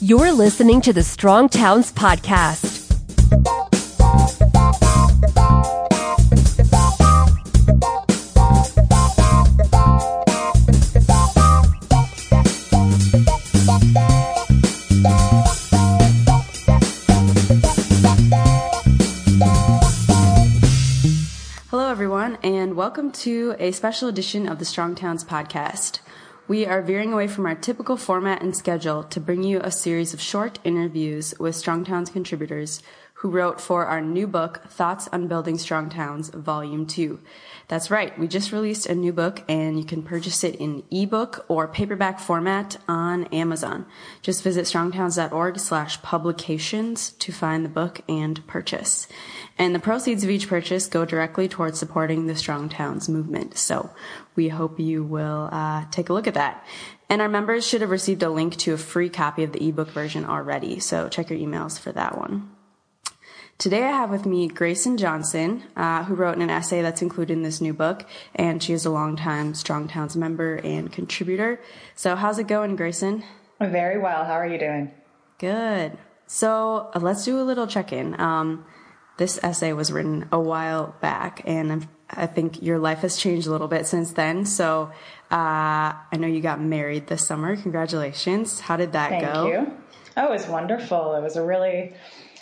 You're listening to the Strong Towns Podcast. Hello, everyone, and welcome to a special edition of the Strong Towns podcast. We are veering away from our typical format and schedule to bring you a series of short interviews with Strong Towns contributors who wrote for our new book, Thoughts on Building Strong Towns, Volume 2. That's right, we just released a new book and you can purchase it in ebook or paperback format on Amazon. Just visit strongtowns.org slash publications to find the book and purchase. And the proceeds of each purchase go directly towards supporting the Strong Towns movement. So we hope you will uh, take a look at that. And our members should have received a link to a free copy of the ebook version already. So check your emails for that one. Today I have with me Gracen Johnson, uh, who wrote an essay that's included in this new book, and she is a longtime Strong Towns member and contributor. So how's it going, Gracen? Very well. How are you doing? Good. So uh, let's do a little check-in. Um, this essay was written a while back, and I'm, i think your life has changed a little bit since then. So uh, I know you got married this summer. Congratulations. How did that Thank go? Thank you. Oh, it was wonderful. It was a really,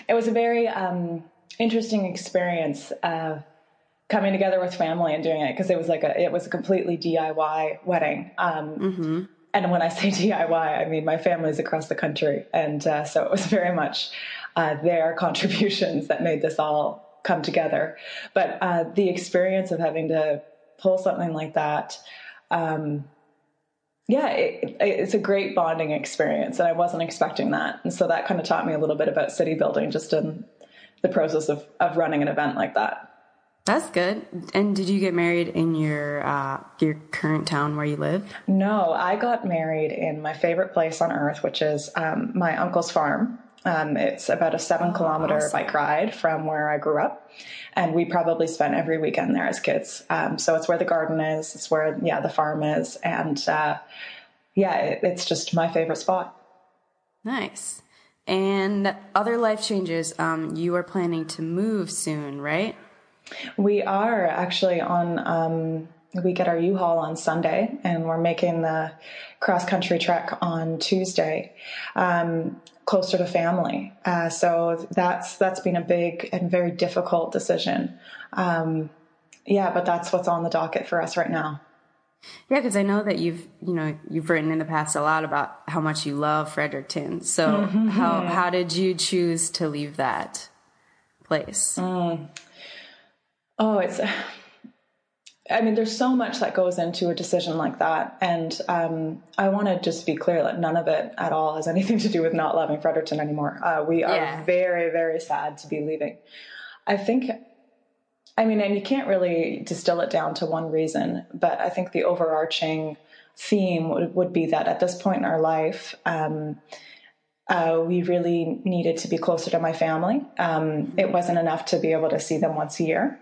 it was a very um, interesting experience uh, coming together with family and doing it because it was like a, it was a completely DIY wedding. Um, And when I say DIY, I mean my family's across the country, and uh, so it was very much uh, their contributions that made this all come together. But uh, the experience of having to pull something like that. Um, yeah, it, it's a great bonding experience, and I wasn't expecting that. And so that kind of taught me a little bit about city building just in the process of, of running an event like that. That's good. And did you get married in your uh, your current town where you live? No, I got married in my favorite place on earth, which is um, my uncle's farm. Um, it's about a seven kilometer bike ride from where I grew up. And we probably spent every weekend there as kids. Um, so it's where the garden is, it's where, yeah, the farm is. And uh, yeah, it, it's just my favorite spot. Nice. And other life changes. Um, you are planning to move soon, right? We are actually on, um, we get our U-Haul on Sunday and we're making the cross country trek on Tuesday, um, closer to family. Uh, so that's, that's been a big and very difficult decision. Um, yeah, but that's what's on the docket for us right now. Yeah, because I know that you've you know you've written in the past a lot about how much you love Fredericton. So how how did you choose to leave that place? Oh, it's. I mean, there's so much that goes into a decision like that, and um, I want to just be clear that none of it at all has anything to do with not loving Fredericton anymore. Uh, we are Yeah. very, very sad to be leaving. I think, I mean, and you can't really distill it down to one reason, but I think the overarching theme would, would be that at this point in our life, um, uh, we really needed to be closer to my family. Um, it wasn't enough to be able to see them once a year.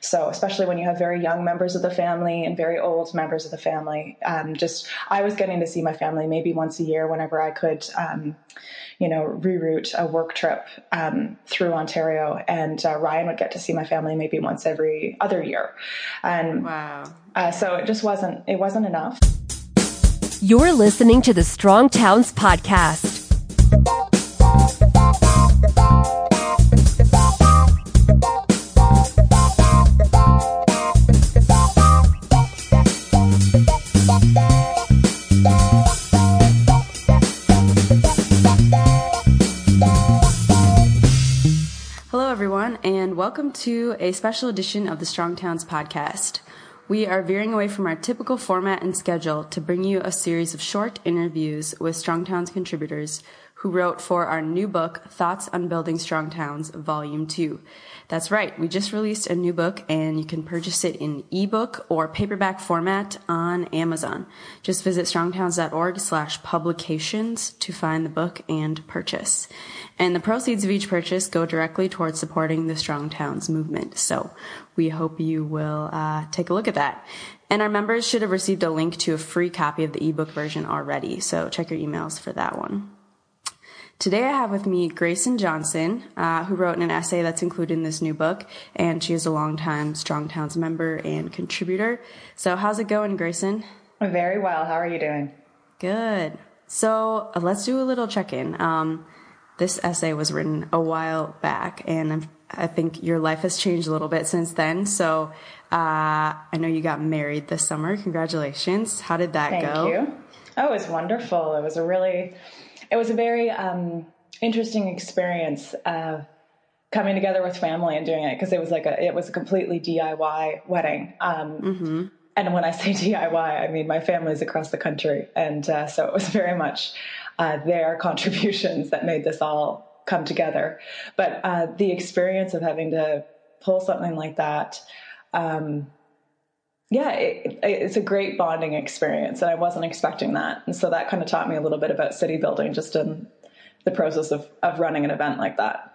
So, especially when you have very young members of the family and very old members of the family, um, just I was getting to see my family maybe once a year whenever I could, um, you know, reroute a work trip um, through Ontario, and uh, Ryan would get to see my family maybe once every other year, and Wow. uh, so it just wasn't it wasn't enough. You're listening to the Strong Towns Podcast. Everyone, and welcome to a special edition of the Strong Towns podcast. We are veering away from our typical format and schedule to bring you a series of short interviews with Strong Towns contributors who wrote for our new book, Thoughts on Building Strong Towns, Volume 2. That's right, we just released a new book and you can purchase it in ebook or paperback format on Amazon. Just visit strongtowns.org slash publications to find the book and purchase. And the proceeds of each purchase go directly towards supporting the Strong Towns movement. So we hope you will uh, take a look at that. And our members should have received a link to a free copy of the ebook version already. So check your emails for that one. Today I have with me Gracen Johnson, uh, who wrote an essay that's included in this new book, and she is a longtime Strong Towns member and contributor. So, how's it going, Gracen? Very well. How are you doing? Good. So, uh, let's do a little check in. Um, this essay was written a while back, and I'm, i think your life has changed a little bit since then. So, uh, I know you got married this summer. Congratulations. How did that Thank go? Thank you. Oh, it was wonderful. It was a really, it was a very um, interesting experience uh, coming together with family and doing it because it was like a, it was a completely DIY wedding. Um, mm-hmm. And when I say DIY, I mean my family's across the country, and uh, so it was very much uh, their contributions that made this all come together. But uh, the experience of having to pull something like that. Um, yeah, it, it's a great bonding experience, and I wasn't expecting that. And so that kind of taught me a little bit about city building just in the process of, of running an event like that.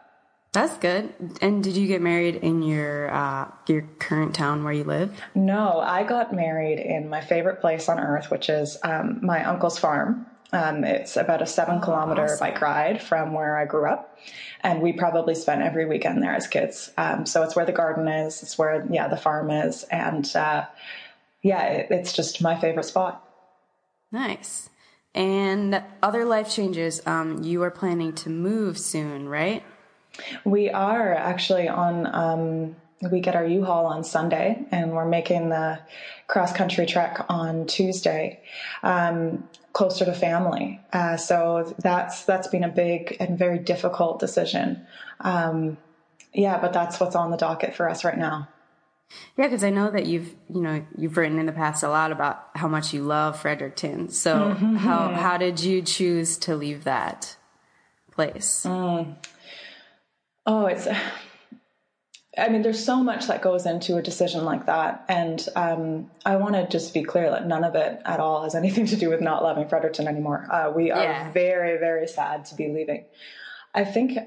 That's good. And did you get married in your uh, your current town where you live? No, I got married in my favorite place on earth, which is um, my uncle's farm. Um, it's about a seven kilometer awesome. bike ride from where I grew up. And we probably spent every weekend there as kids. Um, so it's where the garden is. It's where, yeah, the farm is. And, uh, yeah, it, it's just my favorite spot. Nice. And other life changes. Um, you are planning to move soon, right? We are actually on, um, we get our U-Haul on Sunday and we're making the cross country trek on Tuesday. Um, closer to family. Uh, so that's that's been a big and very difficult decision. Um, yeah, but that's what's on the docket for us right now. Yeah, because I know that you've you know you've written in the past a lot about how much you love Fredericton. So mm-hmm. how how did you choose to leave that place? Mm. Oh, it's I mean, there's so much that goes into a decision like that. And um, I want to just be clear that none of it at all has anything to do with not loving Fredericton anymore. Uh, we are yeah. very, very sad to be leaving. I think,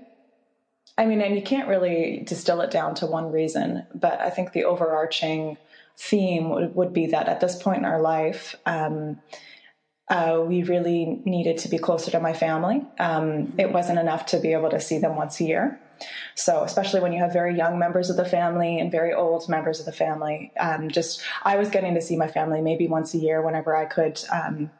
I mean, and you can't really distill it down to one reason, but I think the overarching theme would, would be that at this point in our life, um, uh, we really needed to be closer to my family. Um, it wasn't enough to be able to see them once a year. So, especially when you have very young members of the family and very old members of the family, um, just I was getting to see my family maybe once a year whenever I could, um,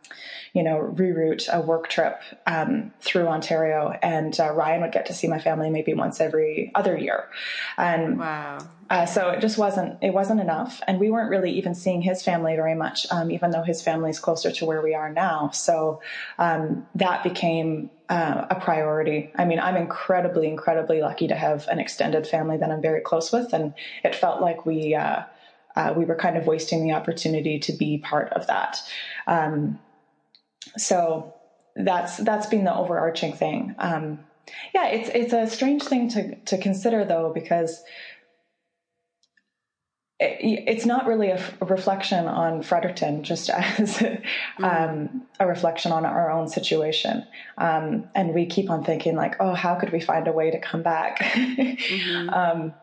you know, reroute a work trip um, through Ontario, and uh, Ryan would get to see my family maybe once every other year. And wow. Uh, so it just wasn't it wasn't enough, and we weren't really even seeing his family very much, um, even though his family is closer to where we are now. So um, that became uh, a priority. I mean, I'm incredibly, incredibly lucky to have an extended family that I'm very close with, and it felt like we uh, uh, we were kind of wasting the opportunity to be part of that. Um, so that's that's been the overarching thing. Um, yeah, it's it's a strange thing to to consider though because it's not really a, reflection on Fredericton, just as mm-hmm. um, a reflection on our own situation. Um, and we keep on thinking, like, oh, how could we find a way to come back? mm-hmm. um,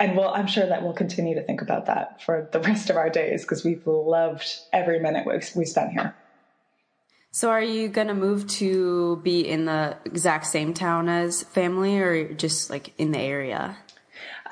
and well, I'm sure that we'll continue to think about that for the rest of our days because we've loved every minute we, we spent here. So, are you going to move to be in the exact same town as family or just like in the area?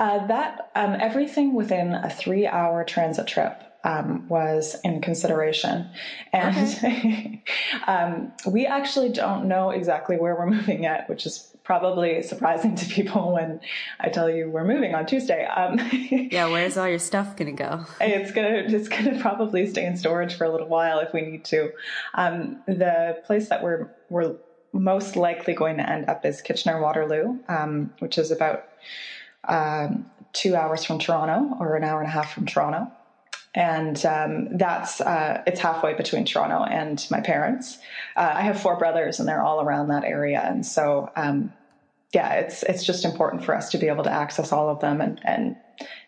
Uh, that um, everything within a three-hour transit trip um, was in consideration, and okay. um, we actually don't know exactly where we're moving yet, which is probably surprising to people when I tell you we're moving on Tuesday. Um, yeah, where's all your stuff gonna go? It's gonna it's gonna probably stay in storage for a little while if we need to. Um, the place that we're we're most likely going to end up is Kitchener Waterloo, um, which is about um, two hours from Toronto or an hour and a half from Toronto. And um, that's uh, it's halfway between Toronto and my parents. Uh, I have four brothers, and they're all around that area. And so, um, yeah, it's it's just important for us to be able to access all of them. And, and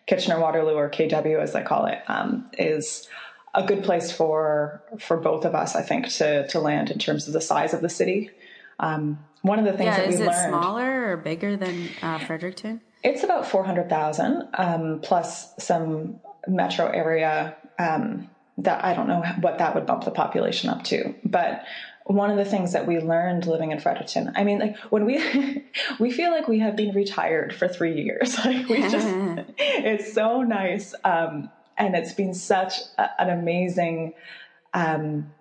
Kitchener Waterloo, or KW as I call it, um, is a good place for for both of us, I think, to to land in terms of the size of the city. Um, one of the things yeah, that we learned. Is it smaller or bigger than uh, Fredericton? It's about 400,000 um, plus some metro area um, that I don't know what that would bump the population up to. But one of the things that we learned living in Fredericton, I mean, like when we, we feel like we have been retired for three years. Like we just, it's so nice. Um, and it's been such a, an amazing, um,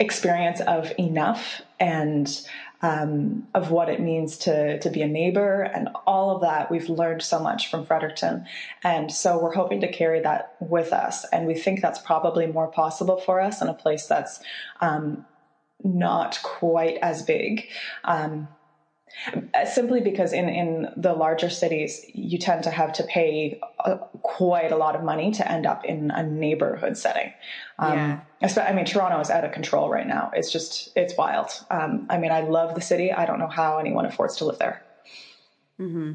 experience of enough and um, of what it means to to be a neighbor and all of that. We've learned so much from Fredericton, and so we're hoping to carry that with us. And we think that's probably more possible for us in a place that's um, not quite as big. Um, simply because in, in the larger cities, you tend to have to pay a, quite a lot of money to end up in a neighborhood setting. Um, yeah. I mean, Toronto is out of control right now. It's just, it's wild. Um, I mean, I love the city. I don't know how anyone affords to live there. Mm-hmm.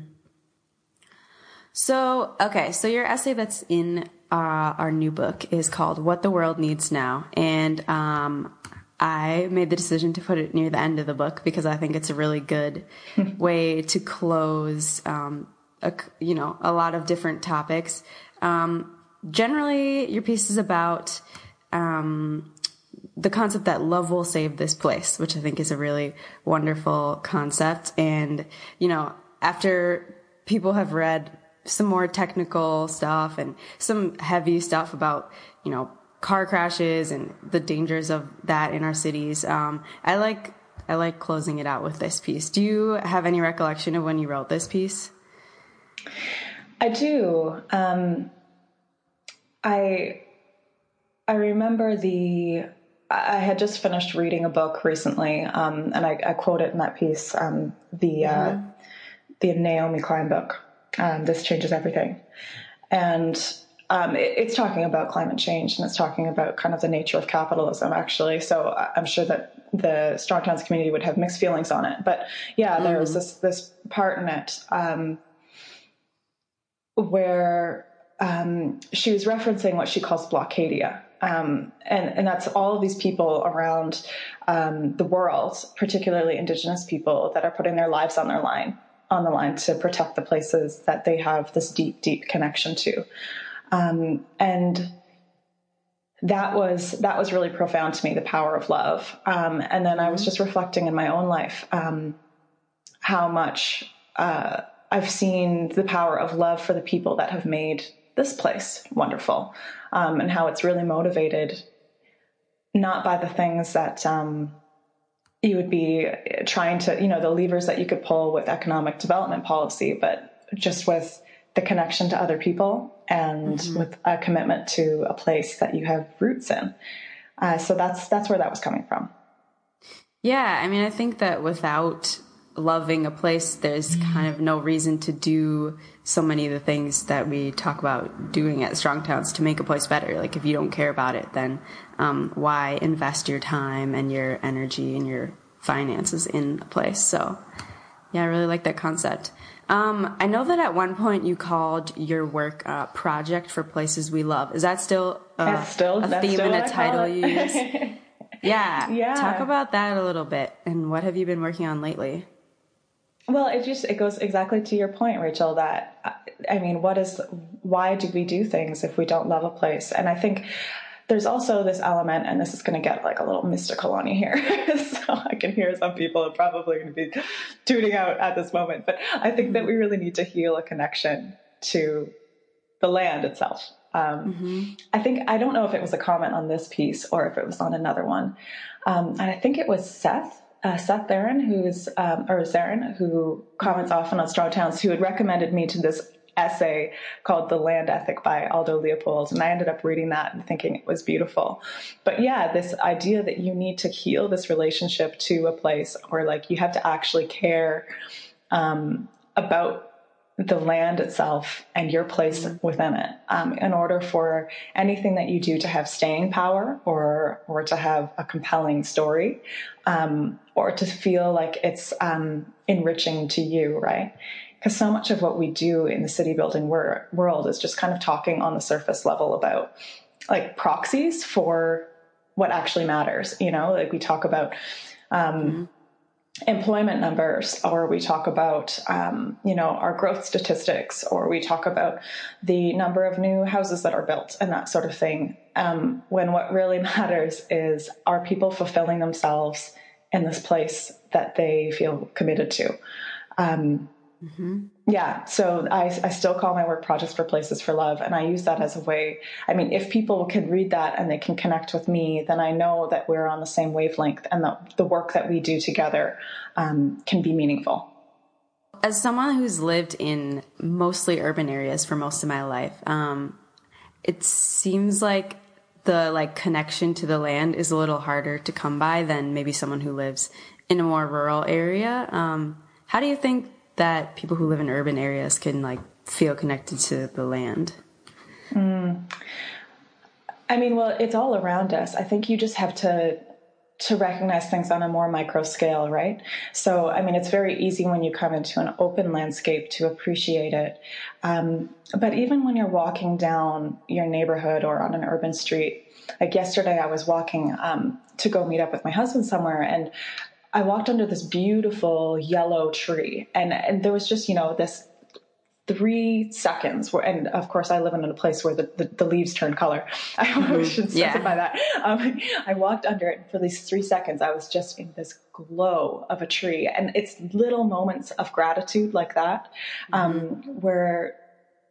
So, okay, so your essay that's in uh, our new book is called What the World Needs Now. And um, I made the decision to put it near the end of the book because I think it's a really good way to close, um, a, you know, a lot of different topics. Um, generally, your piece is about um, the concept that love will save this place, which I think is a really wonderful concept. And you know, after people have read some more technical stuff and some heavy stuff about, you know, car crashes and the dangers of that in our cities. Um, I like I like closing it out with this piece. Do you have any recollection of when you wrote this piece? I do. Um, I I remember the I had just finished reading a book recently, um, and I, I, quote it in that piece um, the uh, mm-hmm. the Naomi Klein book. Um, this changes everything, and um, it, it's talking about climate change and it's talking about kind of the nature of capitalism, actually. So I'm sure that the Strong Towns community would have mixed feelings on it. But yeah, there was mm. this this part in it um, where um, she was referencing what she calls blockadia. Um, and, and that's all of these people around um, the world, particularly Indigenous people, that are putting their lives on their line on the line to protect the places that they have this deep, deep connection to. Um, and that was that was really profound to me the power of love. Um, and then i was just reflecting in my own life um, how much uh, i've seen the power of love for the people that have made this place wonderful um, and how it's really motivated not by the things that um, you would be trying to you know the levers that you could pull with economic development policy but just with the connection to other people and mm-hmm. with a commitment to a place that you have roots in. Uh, so that's that's where that was coming from. Yeah, I mean, I think that without loving a place, there's kind of no reason to do so many of the things that we talk about doing at Strong Towns to make a place better. Like, if you don't care about it, then um, why invest your time and your energy and your finances in a place? So, yeah, I really like that concept. Um, I know that at one point you called your work uh, "Project for Places We Love." Is that still, uh, that's still a theme still and a title you use? yeah, yeah. Talk about that a little bit, and what have you been working on lately? Well, it just it goes exactly to your point, Rachel. That I mean, what is why do we do things if we don't love a place? And I think there's also this element, and this is going to get like a little mystical on you here. so I can hear some people are probably going to be tuning out at this moment. But I think that we really need to heal a connection to the land itself. Um, mm-hmm. I think, I don't know if it was a comment on this piece or if it was on another one. Um, and I think it was Seth. Uh, Seth Theron, who's um, or Zarin, who comments often on Strong Towns, who had recommended me to this essay called The Land Ethic by Aldo Leopold. And I ended up reading that and thinking it was beautiful. But yeah, this idea that you need to heal this relationship to a place or like you have to actually care um, about the land itself and your place within it um, in order for anything that you do to have staying power or or to have a compelling story um, or to feel like it's um, enriching to you right because so much of what we do in the city building wor- world is just kind of talking on the surface level about like proxies for what actually matters. You know, like we talk about um, employment numbers or we talk about um, you know our growth statistics or we talk about the number of new houses that are built and that sort of thing. Um, when what really matters is are people fulfilling themselves in this place that they feel committed to? Um, Mm-hmm. Yeah, so I, I still call my work projects for places for love, and I use that as a way. I mean, if people can read that and they can connect with me, then I know that we're on the same wavelength, and the the work that we do together um, can be meaningful. As someone who's lived in mostly urban areas for most of my life, um, it seems like the like connection to the land is a little harder to come by than maybe someone who lives in a more rural area. Um, how do you think that people who live in urban areas can like feel connected to the land? Mm. I mean, well, it's all around us. I think you just have to to recognize things on a more micro scale, right? So, I mean, it's very easy when you come into an open landscape to appreciate it. Um, but even when you're walking down your neighborhood or on an urban street, like yesterday, I was walking um, to go meet up with my husband somewhere, and I walked under this beautiful yellow tree, and, and there was just, you know, this three seconds where, and of course I live in a place where the, the, the leaves turn color. I mm-hmm. should specify yeah. that. Um, I walked under it for these three seconds. I was just in this glow of a tree and it's little moments of gratitude like that, um, mm-hmm. where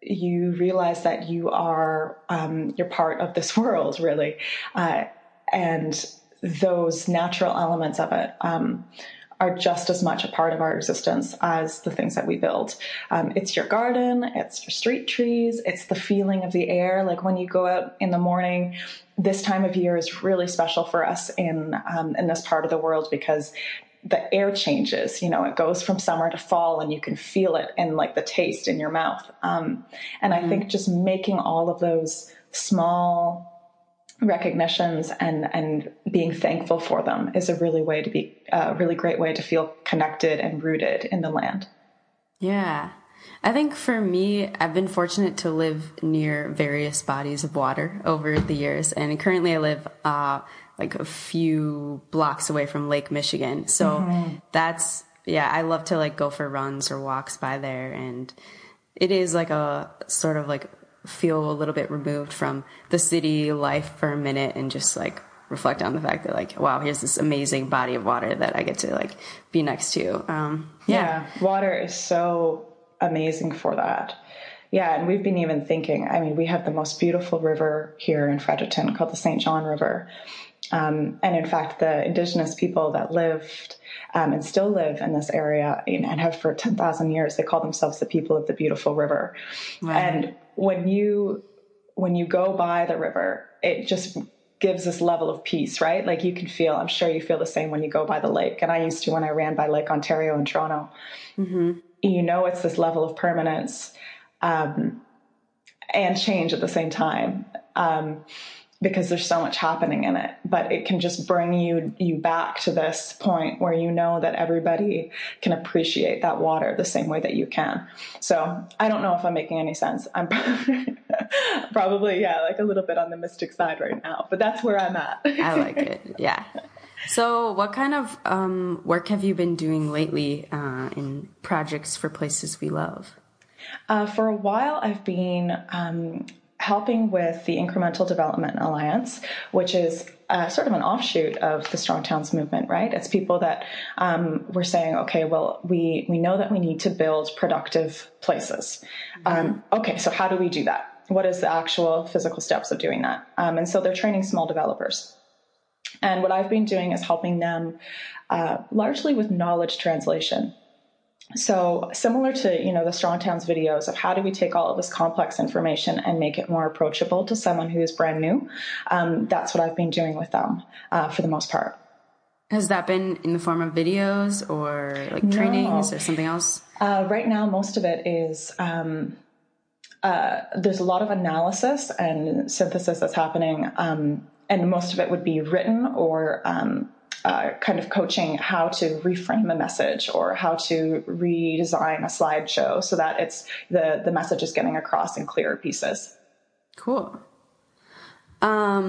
you realize that you are, um, you're part of this world really. Uh, and those natural elements of it um, are just as much a part of our existence as the things that we build. Um, it's your garden, it's your street trees, it's the feeling of the air. Like when you go out in the morning, this time of year is really special for us in um, in this part of the world because the air changes. You know, it goes from summer to fall, and you can feel it in like the taste in your mouth. Um, and mm-hmm. I think just making all of those small recognitions and and being thankful for them is a really way to be a really great way to feel connected and rooted in the land. Yeah. I think for me, I've been fortunate to live near various bodies of water over the years, and currently I live uh, like a few blocks away from Lake Michigan. So mm-hmm. that's yeah, I love to like go for runs or walks by there, and it is like a sort of like feel a little bit removed from the city life for a minute and just like reflect on the fact that like wow here's this amazing body of water that i get to like be next to. Um, yeah. yeah water is so amazing for that. Yeah and we've been even thinking i mean we have the most beautiful river here in fredericton called the st john river. Um, and in fact the indigenous people that lived um, and still live in this area and have for 10,000 years. They call themselves the people of the beautiful river. And when you when you go by the river, it just gives this level of peace, right? Like you can feel, I'm sure you feel the same when you go by the lake. And I used to when I ran by Lake Ontario in Toronto. Mm-hmm. You know, it's this level of permanence um, and change at the same time. Um, because there's so much happening in it but it can just bring you you back to this point where you know that everybody can appreciate that water the same way that you can. So i don't know if i'm making any sense. I'm probably probably yeah like a little bit on the mystic side right now but that's where i'm at. I like it. Yeah. So what kind of um, work have you been doing lately uh, in projects for places we love? Uh, for a while, I've been um, helping with the Incremental Development Alliance, which is uh, sort of an offshoot of the Strong Towns movement, right? It's people that um, were saying, okay, well, we we know that we need to build productive places. Mm-hmm. Um, okay, so how do we do that? What is the actual physical steps of doing that? Um, and so they're training small developers. And what I've been doing is helping them uh, largely with knowledge translation so similar to you know the strong towns videos of how do we take all of this complex information and make it more approachable to someone who is brand new um, that's what i've been doing with them uh, for the most part has that been in the form of videos or like trainings no. or something else uh, right now most of it is um, uh, there's a lot of analysis and synthesis that's happening um, and most of it would be written or um, uh, kind of coaching how to reframe a message or how to redesign a slideshow so that it's the the message is getting across in clearer pieces. Cool. Um,